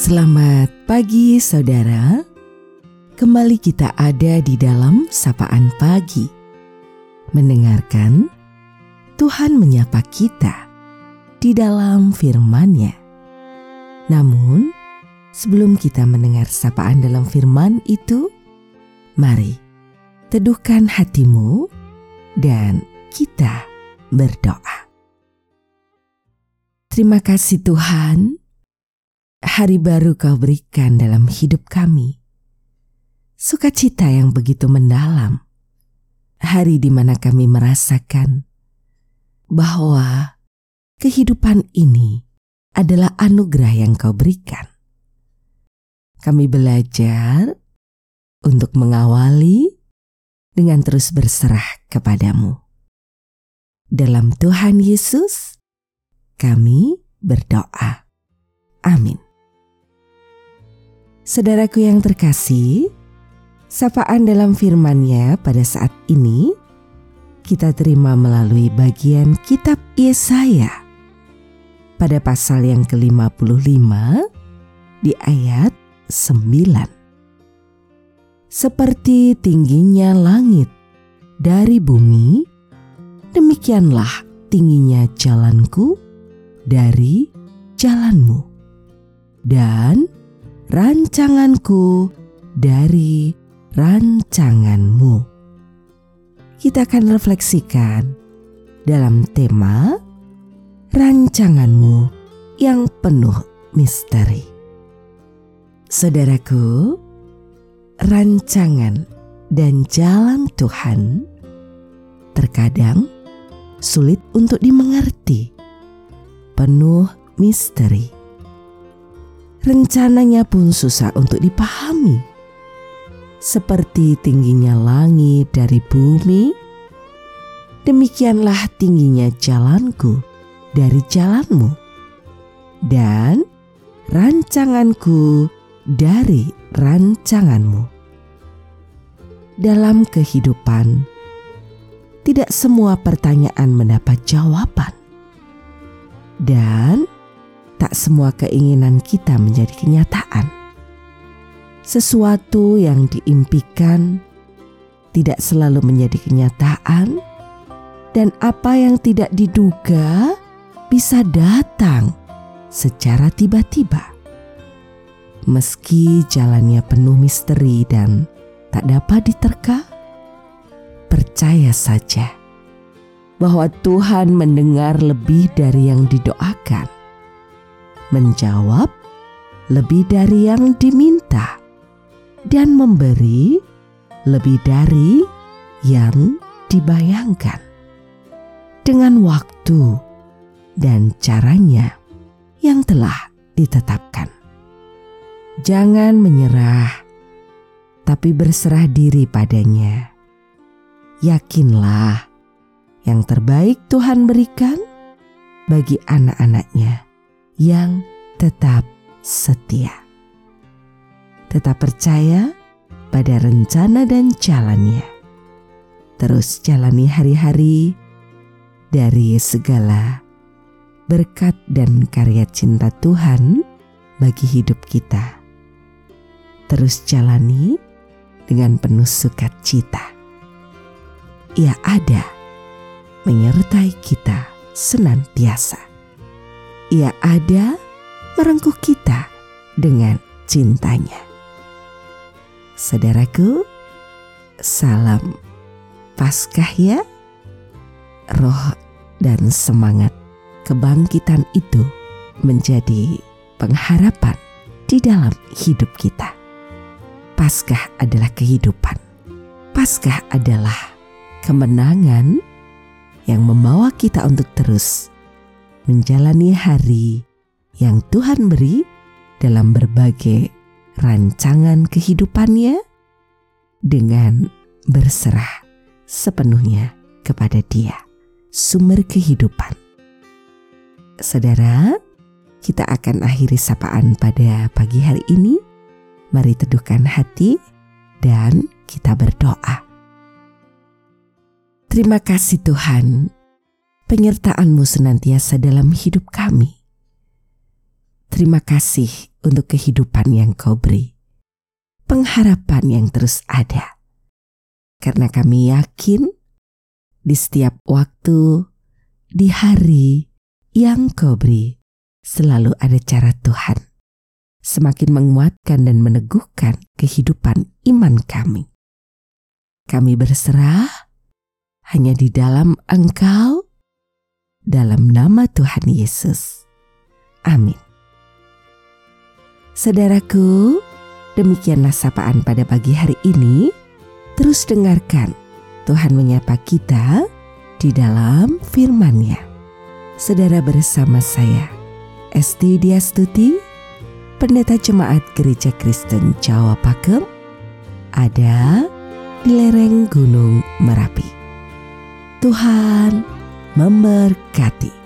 Selamat pagi saudara. Kembali kita ada di dalam sapaan pagi. Mendengarkan Tuhan menyapa kita di dalam firman-Nya. Namun, sebelum kita mendengar sapaan dalam firman itu, mari teduhkan hatimu dan kita berdoa. Terima kasih Tuhan hari baru kau berikan dalam hidup kami. Sukacita yang begitu mendalam. Hari di mana kami merasakan bahwa kehidupan ini adalah anugerah yang kau berikan. Kami belajar untuk mengawali dengan terus berserah kepadamu. Dalam Tuhan Yesus, kami berdoa. Amin. Saudaraku yang terkasih, sapaan dalam firman-Nya pada saat ini kita terima melalui bagian kitab Yesaya pada pasal yang ke-55 di ayat 9. Seperti tingginya langit dari bumi, demikianlah tingginya jalanku dari jalanmu. Dan rancanganku dari rancanganmu. Kita akan refleksikan dalam tema rancanganmu yang penuh misteri. Saudaraku, rancangan dan jalan Tuhan terkadang sulit untuk dimengerti, penuh misteri rencananya pun susah untuk dipahami. Seperti tingginya langit dari bumi, demikianlah tingginya jalanku dari jalanmu, dan rancanganku dari rancanganmu. Dalam kehidupan, tidak semua pertanyaan mendapat jawaban, dan tak semua keinginan kita menjadi kenyataan. Sesuatu yang diimpikan tidak selalu menjadi kenyataan, dan apa yang tidak diduga bisa datang secara tiba-tiba. Meski jalannya penuh misteri dan tak dapat diterka, percaya saja bahwa Tuhan mendengar lebih dari yang didoakan menjawab lebih dari yang diminta, dan memberi lebih dari yang dibayangkan. Dengan waktu dan caranya yang telah ditetapkan. Jangan menyerah, tapi berserah diri padanya. Yakinlah yang terbaik Tuhan berikan bagi anak-anaknya yang tetap setia. Tetap percaya pada rencana dan jalannya. Terus jalani hari-hari dari segala berkat dan karya cinta Tuhan bagi hidup kita. Terus jalani dengan penuh sukacita. Ia ada menyertai kita senantiasa. Ia ada merengkuh kita dengan cintanya. Saudaraku, salam Paskah ya. Roh dan semangat kebangkitan itu menjadi pengharapan di dalam hidup kita. Paskah adalah kehidupan. Paskah adalah kemenangan yang membawa kita untuk terus menjalani hari yang Tuhan beri dalam berbagai rancangan kehidupannya dengan berserah sepenuhnya kepada Dia, sumber kehidupan. Saudara, kita akan akhiri sapaan pada pagi hari ini. Mari teduhkan hati dan kita berdoa. Terima kasih Tuhan penyertaanmu senantiasa dalam hidup kami. terima kasih untuk kehidupan yang kau beri. Pengharapan yang terus ada. Karena kami yakin di setiap waktu, di hari yang kau beri, selalu ada cara Tuhan. Semakin menguatkan dan meneguhkan kehidupan iman kami. Kami berserah hanya di dalam Engkau, dalam nama Tuhan Yesus. Amin. Saudaraku, demikianlah sapaan pada pagi hari ini. Terus dengarkan Tuhan menyapa kita di dalam firman-Nya. Saudara bersama saya, Esti Diastuti, Pendeta Jemaat Gereja Kristen Jawa Pakem, ada di lereng Gunung Merapi. Tuhan memberkati.